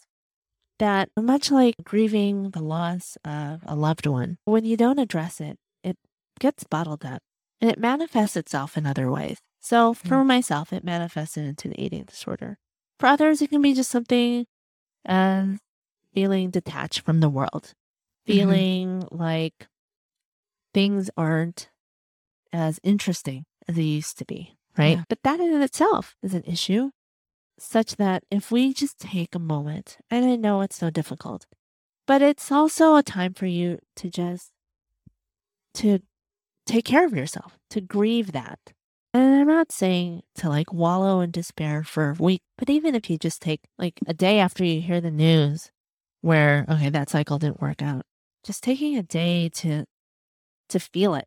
that, much like grieving the loss of a loved one, when you don't address it, it gets bottled up and it manifests itself in other ways. So hmm. for myself, it manifested into the eating disorder. For others, it can be just something as feeling detached from the world, Mhm. feeling like things aren't as interesting as they used to be, right? Yeah. But that in itself is an issue, such that if we just take a moment, and I know it's so difficult, but it's also a time for you to just to take care of yourself, to grieve that. And I'm not saying to like wallow in despair for a week, but even if you just take like a day after you hear the news where, okay, that cycle didn't work out, just taking a day to to feel it,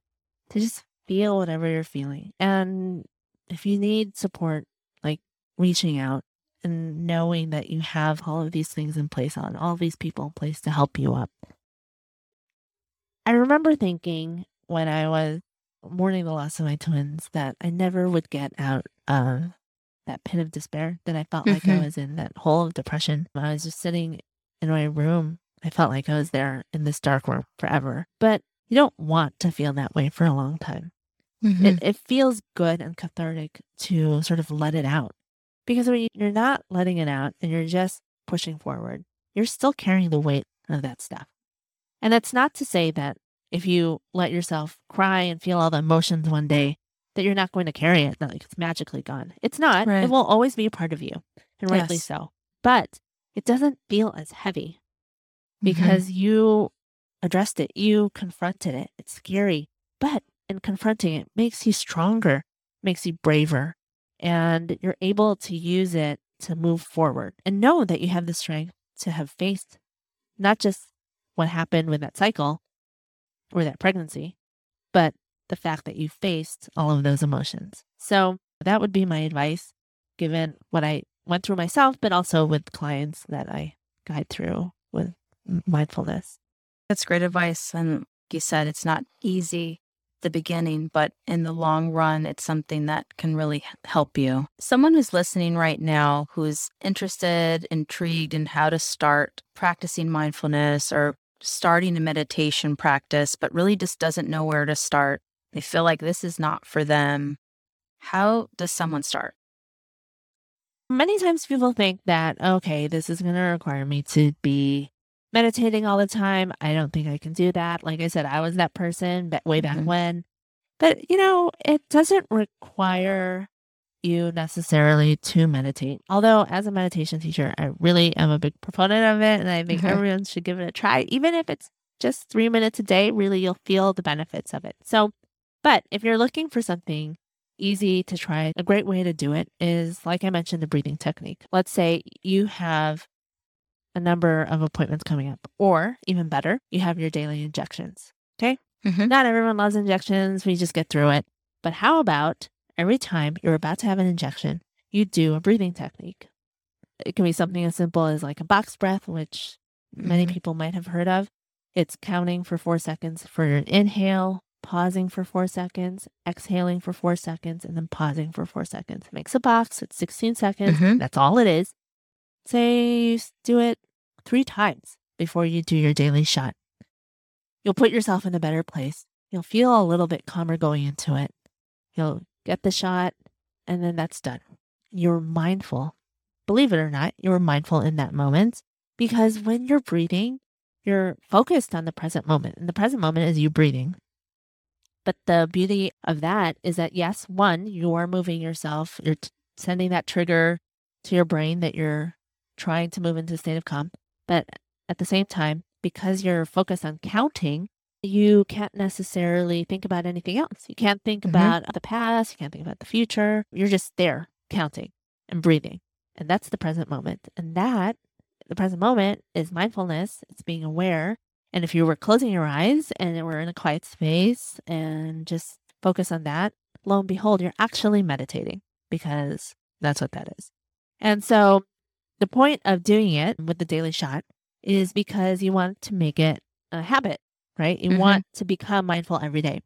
to just feel whatever you're feeling. And if you need support, like reaching out and knowing that you have all of these things in place on all these people in place to help you up. I remember thinking when I was mourning the loss of my twins that I never would get out of that pit of despair that I felt like I Mhm. was in, that hole of depression. I was just sitting in my room. I felt like I was there in this dark room forever. But you don't want to feel that way for a long time. Mhm. It, it feels good and cathartic to sort of let it out. Because when you're not letting it out and you're just pushing forward, you're still carrying the weight of that stuff. And that's not to say that if you let yourself cry and feel all the emotions one day, that you're not going to carry it, that like it's magically gone. It's not. It will always be a part of you, and rightly Yes. so. But it doesn't feel as heavy Mhm. because you addressed it, you confronted it. It's scary, but in confronting it makes you stronger, makes you braver, and you're able to use it to move forward and know that you have the strength to have faced not just what happened with that cycle or that pregnancy, but the fact that you faced all of those emotions. So that would be my advice given what I went through myself, but also with clients that I guide through with mindfulness. That's great advice. And you said, it's not easy the beginning, but in the long run, it's something that can really help you. Someone who's listening right now who's interested, intrigued in how to start practicing mindfulness or starting a meditation practice, but really just doesn't know where to start. They feel like this is not for them. How does someone start? Many times people think that, okay, this is going to require me to be meditating all the time. I don't think I can do that. Like I said, I was that person way back mm-hmm. when. But, you know, it doesn't require you necessarily to meditate. Although, as a meditation teacher, I really am a big proponent of it. And I think mm-hmm. everyone should give it a try. Even if it's just three minutes a day, really, you'll feel the benefits of it. So, but if you're looking for something easy to try, a great way to do it is, like I mentioned, the breathing technique. Let's say you have a number of appointments coming up, or even better, you have your daily injections. Okay. Mm-hmm. Not everyone loves injections. We just get through it. But how about every time you're about to have an injection, you do a breathing technique? It can be something as simple as like a box breath, which mm-hmm. many people might have heard of. It's counting for four seconds for your inhale, pausing for four seconds, exhaling for four seconds, and then pausing for four seconds. It makes a box. It's 16 seconds. Mm-hmm. That's all it is. Say you do it three times before you do your daily shot. You'll put yourself in a better place. You'll feel a little bit calmer going into it. You'll get the shot, and then that's done. You're mindful. Believe it or not, you're mindful in that moment because when you're breathing, you're focused on the present moment. And the present moment is you breathing. But the beauty of that is that, yes, one, you are moving yourself. You're t- sending that trigger to your brain that you're trying to move into a state of calm. But at the same time, because you're focused on counting, you can't necessarily think about anything else. You can't think mm-hmm. about the past. You can't think about the future. You're just there counting and breathing. And that's the present moment. And that, the present moment, is mindfulness. It's being aware. And if you were closing your eyes and we're in a quiet space and just focus on that, lo and behold, you're actually meditating because that's what that is. And so the point of doing it with the daily shot is because you want to make it a habit, right? You mm-hmm. want to become mindful every day.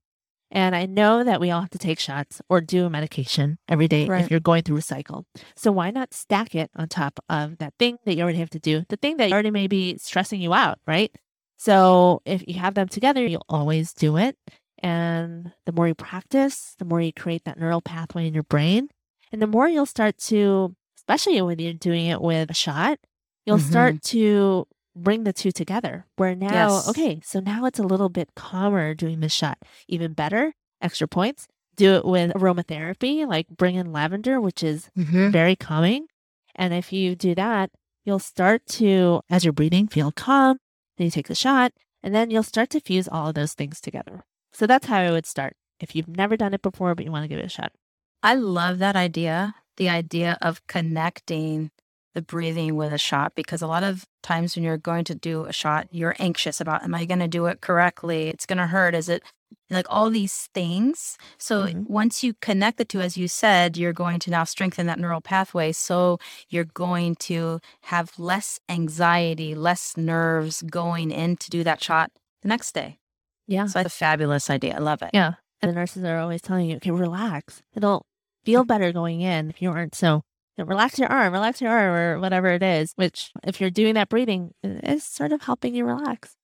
And I know that we all have to take shots or do a medication every day right. if you're going through a cycle. So why not stack it on top of that thing that you already have to do, the thing that already may be stressing you out, right? So if you have them together, you'll always do it. And the more you practice, the more you create that neural pathway in your brain. And the more you'll start to especially when you're doing it with a shot, you'll mm-hmm. start to bring the two together. Where now, yes. okay, so now it's a little bit calmer doing the shot. Even better, extra points. Do it with aromatherapy, like bring in lavender, which is mm-hmm. very calming. And if you do that, you'll start to, as you're breathing, feel calm. Then you take the shot, and then you'll start to fuse all of those things together. So that's how I would start. If you've never done it before, but you want to give it a shot. I love that idea the idea of connecting the breathing with a shot because a lot of times when you're going to do a shot, you're anxious about, am I going to do it correctly? It's going to hurt. Is it like all these things? So mm-hmm. once you connect the two, as you said, you're going to now strengthen that neural pathway. So you're going to have less anxiety, less nerves going in to do that shot the next day. Yeah. So it's a fabulous idea. I love it. Yeah. And the nurses are always telling you, okay, relax. It'll feel better going in if you aren't so you know, relax your arm, relax your arm, or whatever it is, which if you're doing that breathing is sort of helping you relax.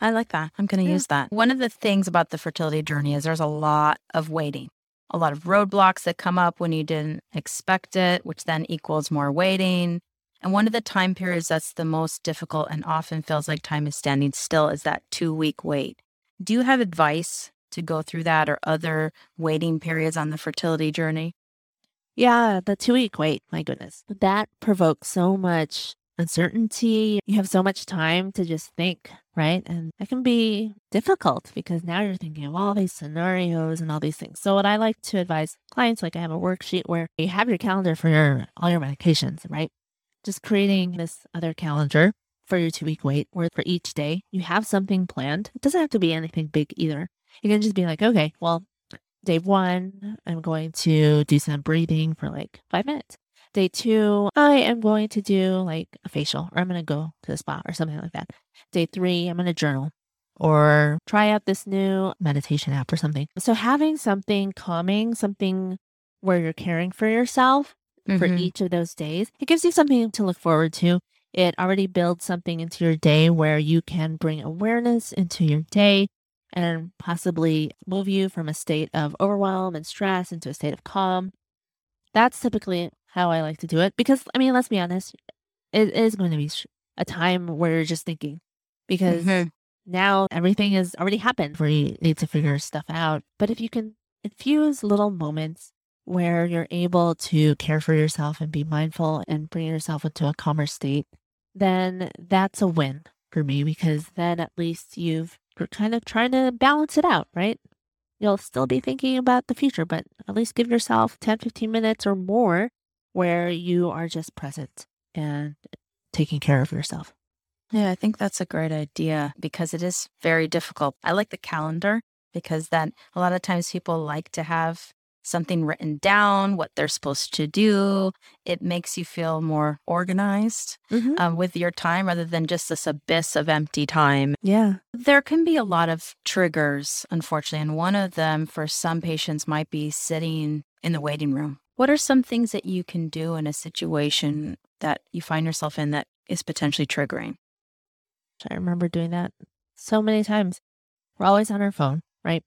I like that. I'm going to yeah. use that. One of the things about the fertility journey is there's a lot of waiting, a lot of roadblocks that come up when you didn't expect it, which then equals more waiting. And one of the time periods that's the most difficult and often feels like time is standing still is that two week wait. Do you have advice to go through that or other waiting periods on the fertility journey? Yeah, the two week wait, my goodness. That provokes so much uncertainty. You have so much time to just think, right? And that can be difficult because now you're thinking of all these scenarios and all these things. So what I like to advise clients, like I have a worksheet where you have your calendar for your all your medications, right? Just creating this other calendar for your two week wait where for each day you have something planned. It doesn't have to be anything big either. You can just be like, okay, well, day one, I'm going to do some breathing for like five minutes. Day two, I am going to do like a facial or I'm going to go to the spa or something like that. Day three, I'm going to journal or try out this new meditation app or something. So having something calming, something where you're caring for yourself mm-hmm. for each of those days, it gives you something to look forward to. It already builds something into your day where you can bring awareness into your day and possibly move you from a state of overwhelm and stress into a state of calm. That's typically how I like to do it because, I mean, let's be honest, it is going to be a time where you're just thinking because mm-hmm. now everything has already happened where you need to figure stuff out. But if you can infuse little moments where you're able to care for yourself and be mindful and bring yourself into a calmer state, then that's a win for me because then at least you've you're kind of trying to balance it out, right? You'll still be thinking about the future, but at least give yourself 10, 15 minutes or more where you are just present and taking care of yourself. Yeah, I think that's a great idea because it is very difficult. I like the calendar because then a lot of times people like to have something written down, what they're supposed to do. It makes you feel more organized mm-hmm. um, with your time rather than just this abyss of empty time. Yeah. There can be a lot of triggers, unfortunately. And one of them for some patients might be sitting in the waiting room. What are some things that you can do in a situation that you find yourself in that is potentially triggering? I remember doing that so many times. We're always on our phone, right?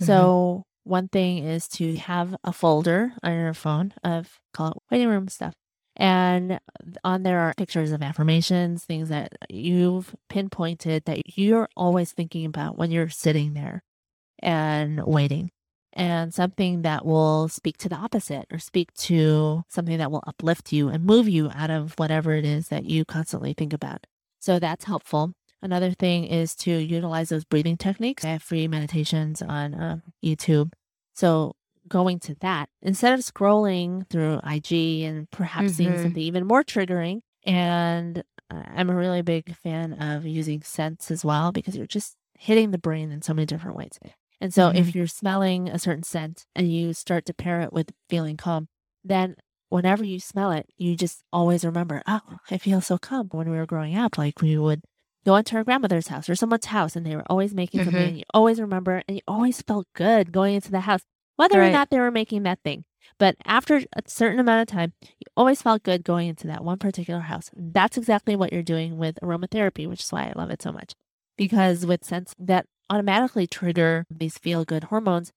Mm-hmm. So one thing is to have a folder on your phone of call it waiting room stuff. And on there are pictures of affirmations, things that you've pinpointed that you're always thinking about when you're sitting there and waiting. And something that will speak to the opposite or speak to something that will uplift you and move you out of whatever it is that you constantly think about. So that's helpful. Another thing is to utilize those breathing techniques. I have free meditations on uh, YouTube. So going to that instead of scrolling through IG and perhaps mm-hmm. seeing something even more triggering. And I'm a really big fan of using scents as well because you're just hitting the brain in so many different ways. And so mm-hmm. if you're smelling a certain scent and you start to pair it with feeling calm, then whenever you smell it, you just always remember, oh, I feel so calm. When we were growing up, like we would go into her grandmother's house or someone's house and they were always making mm-hmm. something and you always remember and you always felt good going into the house, whether right. or not they were making that thing. But after a certain amount of time, you always felt good going into that one particular house. That's exactly what you're doing with aromatherapy, which is why I love it so much. Because with scents that automatically trigger these feel good hormones,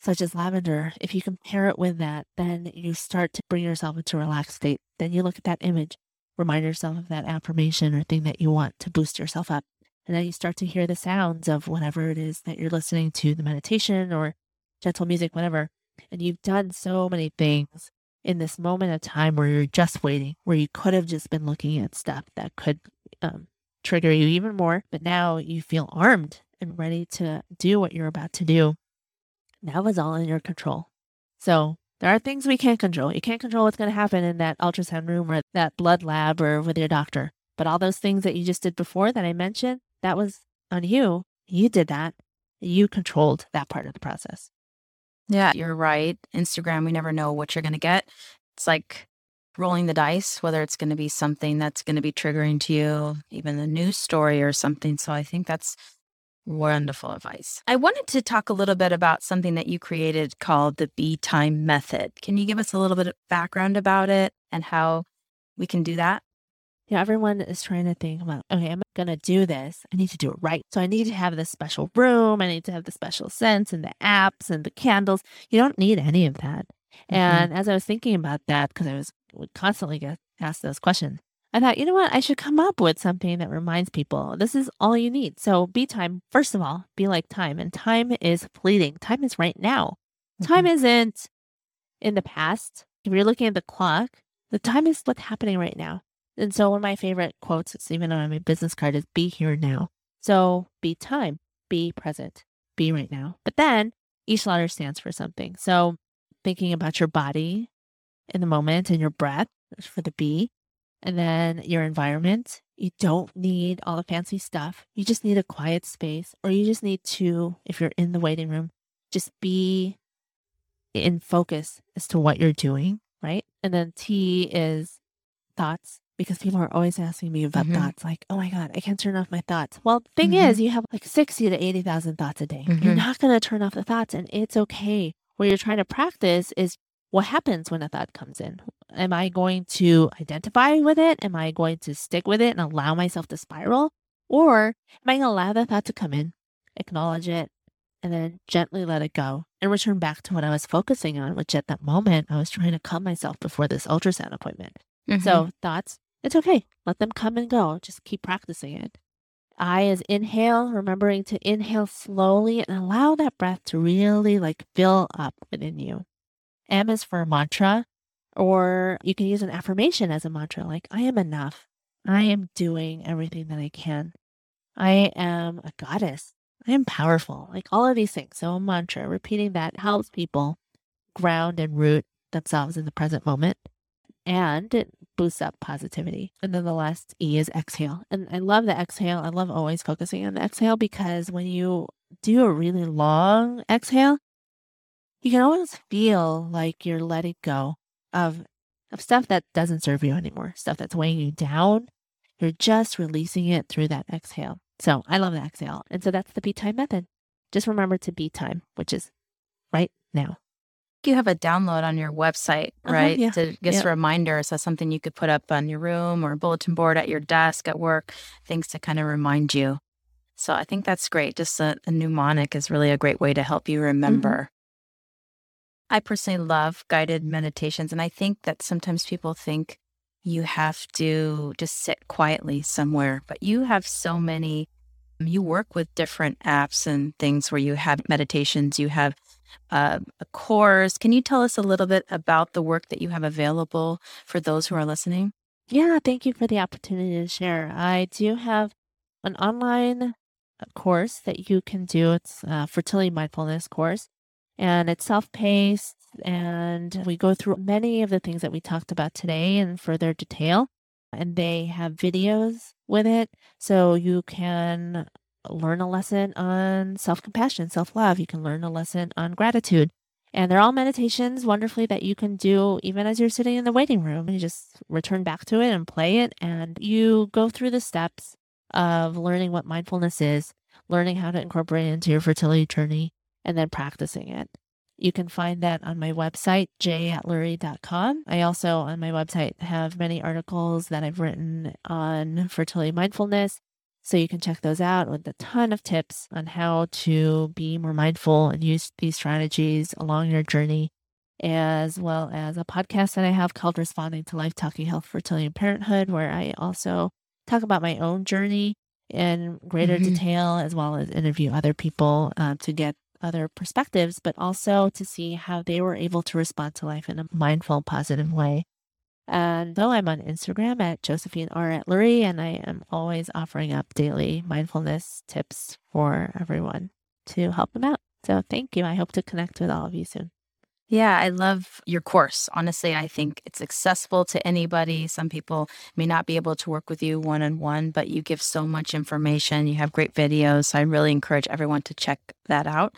such as lavender, if you compare it with that, then you start to bring yourself into a relaxed state. Then you look at that image remind yourself of that affirmation or thing that you want to boost yourself up. And then you start to hear the sounds of whatever it is that you're listening to, the meditation or gentle music, whatever. And you've done so many things in this moment of time where you're just waiting, where you could have just been looking at stuff that could um, trigger you even more. But now you feel armed and ready to do what you're about to do. That was all in your control. So there are things we can't control. You can't control what's going to happen in that ultrasound room or that blood lab or with your doctor. But all those things that you just did before that I mentioned, that was on you. You did that. You controlled that part of the process. Yeah, you're right. Instagram, we never know what you're going to get. It's like rolling the dice, whether it's going to be something that's going to be triggering to you, even a news story or something. So I think that's Wonderful advice. I wanted to talk a little bit about something that you created called the Be Time Method. Can you give us a little bit of background about it and how we can do that? Yeah, everyone is trying to think about, okay, I'm going to do this. I need to do it right. So I need to have this special room. I need to have the special scents and the apps and the candles. You don't need any of that. Mm-hmm. And as I was thinking about that, because I was would constantly get asked those questions, I thought, you know what? I should come up with something that reminds people this is all you need. So be time. First of all, be like time. And time is fleeting. Time is right now. Mm-hmm. Time isn't in the past. If you're looking at the clock, the time is what's happening right now. And so one of my favorite quotes, it's even on my business card, is be here now. So be time, be present, be right now. But then each letter stands for something. So thinking about your body in the moment and your breath for the B, and then your environment, You don't need all the fancy stuff. You just need a quiet space, or you just need to, if you're in the waiting room, just be in focus as to what you're doing, right? And then T is thoughts because people are always asking me about Mhm. thoughts like, oh my God, I can't turn off my thoughts. Well, the thing Mhm. is, you have like 60 to 80,000 thoughts a day. You're Mhm. not going to turn off the thoughts, and it's okay. What you're trying to practice is what happens when a thought comes in. Am I going to identify with it? Am I going to stick with it and allow myself to spiral? Or am I going to allow the thought to come in, acknowledge it, and then gently let it go and return back to what I was focusing on, which at that moment I was trying to calm myself before this ultrasound appointment. Mhm. So thoughts, it's okay. Let them come and go. Just keep practicing it. I is inhale, remembering to inhale slowly and allow that breath to really like fill up within you. M is for mantra, or you can use an affirmation as a mantra like, I am enough. I am doing everything that I can. I am a goddess. I am powerful. Like all of these things. So a mantra, repeating that helps people ground and root themselves in the present moment and it boosts up positivity. And then the last E is exhale. And I love the exhale. I love always focusing on the exhale because when you do a really long exhale, you can always feel like you're letting go of, of stuff that doesn't serve you anymore, stuff that's weighing you down. You're just releasing it through that exhale. So I love the exhale. And so that's the be time method. Just remember to be time, which is right now. you have a download on your website, Uh-huh, right? yeah, To just yeah. a reminder. So something you could put up on your room or a bulletin board at your desk at work, things to kind of remind you. So I think that's great. Just a, a mnemonic is really a great way to help you remember. I personally love guided meditations. And I think that sometimes people think you have to just sit quietly somewhere, but you have so many. You work with different apps and things where you have meditations, you have uh, a course. Can you tell us a little bit about the work that you have available for those who are listening? Yeah, thank you for the opportunity to share. I do have an online uh, course that you can do. It's a fertility mindfulness course, and it's self paced. And we go through many of the things that we talked about today in further detail. And they have videos with it. So you can learn a lesson on self compassion, self love. You can learn a lesson on gratitude. And they're all meditations wonderfully that you can do even as you're sitting in the waiting room. You just return back to it and play it. And you go through the steps of learning what mindfulness is, learning how to incorporate it into your fertility journey, and then practicing it. You can find that on my website, jatluri.com. I also, on my website, have many articles that I've written on fertility mindfulness. So you can check those out with a ton of tips on how to be more mindful and use these strategies along your journey, as well as a podcast that I have called Responding to Life Talking Health, Fertility, and Parenthood, where I also talk about my own journey in greater Mhm. detail, as well as interview other people uh, to get other perspectives, but also to see how they were able to respond to life in a mindful, positive way. And so I'm on Instagram at Josephine R. Atluri, and I am always offering up daily mindfulness tips for everyone to help them out. So thank you. I hope to connect with all of you soon. Yeah, I love your course. Honestly, I think it's accessible to anybody. Some people may not be able to work with you one on one, but you give so much information. You have great videos. So I really encourage everyone to check that out.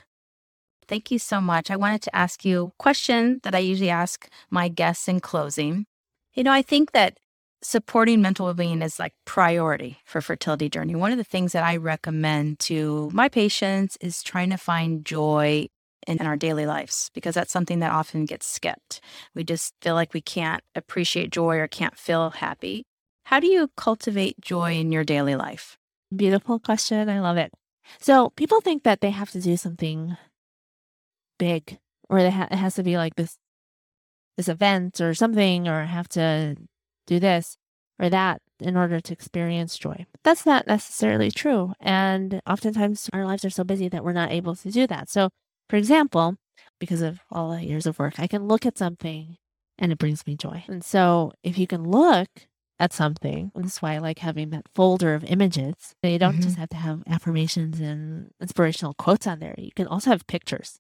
Thank you so much. I wanted to ask you a question that I usually ask my guests in closing. You know, I think that supporting mental well-being is like priority for fertility journey. One of the things that I recommend to my patients is trying to find joy in, in our daily lives because that's something that often gets skipped. We just feel like we can't appreciate joy or can't feel happy. How do you cultivate joy in your daily life? Beautiful question. I love it. So people think that they have to do something big or they ha- it has to be like this this event or something or have to do this or that in order to experience joy. But that's not necessarily true. And oftentimes our lives are so busy that we're not able to do that. So, for example, because of all the years of work, I can look at something and it brings me joy. And so, if you can look at something, and this is why I like having that folder of images. You don't just mm-hmm. have to have affirmations and inspirational quotes on there. You can also have pictures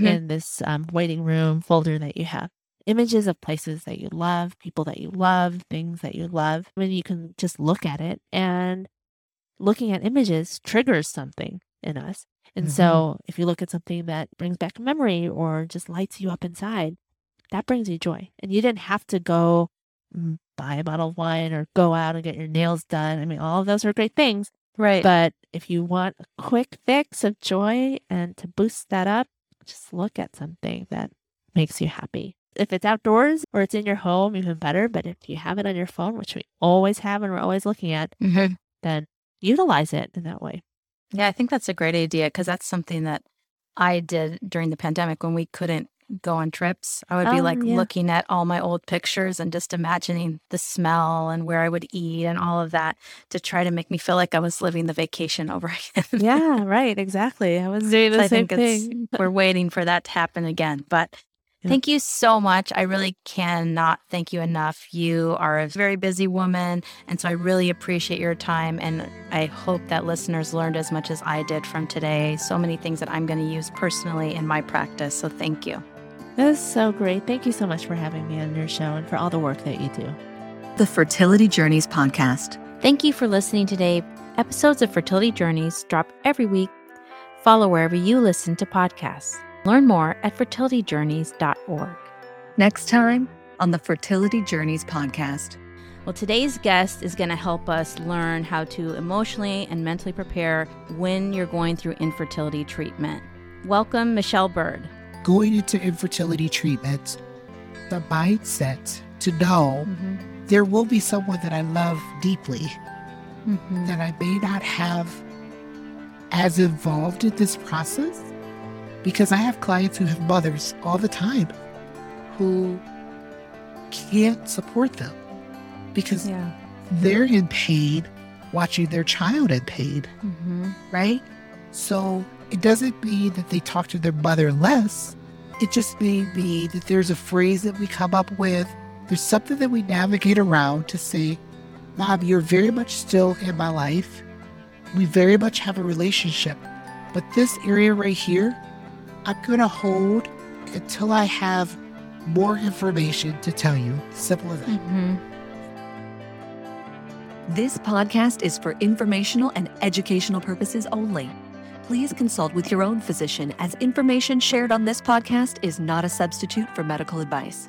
in this um, waiting room folder that you have. images of places that you love, people that you love, things that you love. I mean, you can just look at it and looking at images triggers something in us. And Mm-hmm. so if you look at something that brings back a memory or just lights you up inside, that brings you joy. And you didn't have to go mm, buy a bottle of wine or go out and get your nails done. I mean, all of those are great things. Right. But if you want a quick fix of joy and to boost that up, just look at something that makes you happy. If it's outdoors or it's in your home, even better. But if you have it on your phone, which we always have and we're always looking at, Mhm. then utilize it in that way. Yeah, I think that's a great idea because that's something that I did during the pandemic when we couldn't go on trips. I would be Oh, like yeah. looking at all my old pictures and just imagining the smell and where I would eat and all of that to try to make me feel like I was living the vacation over again. Yeah, right. Exactly. I was doing So the I same think it's, thing. we're waiting for that to happen again. But Yeah. thank you so much. I really cannot thank you enough. You are a very busy woman. And so I really appreciate your time. And I hope that listeners learned as much as I did from today. So many things that I'm going to use personally in my practice. So thank you. That is so great. Thank you so much for having me on your show and for all the work that you do. The Fertility Journeys Podcast. Thank you for listening today. Episodes of Fertility Journeys drop every week. Follow wherever you listen to podcasts. Learn more at fertilityjourneys.org. Next time on the Fertility Journeys Podcast. Well, today's guest is going to help us learn how to emotionally and mentally prepare when you're going through infertility treatment. Welcome, Michelle Bird. Going into infertility treatment, the mindset to know there will be someone that I love deeply Mm-hmm. that I may not have as involved in this process because I have clients who have mothers all the time who can't support them because Yeah. they're in pain watching their child in pain, Mm-hmm. right? So it doesn't mean that they talk to their mother less. It just may be that there's a phrase that we come up with. There's something that we navigate around to say, Mom, you're very much still in my life. We very much have a relationship. But this area right here, I'm going to hold until I have more information to tell you. Simple as that. Mm-hmm. This podcast is for informational and educational purposes only. Please consult with your own physician as information shared on this podcast is not a substitute for medical advice.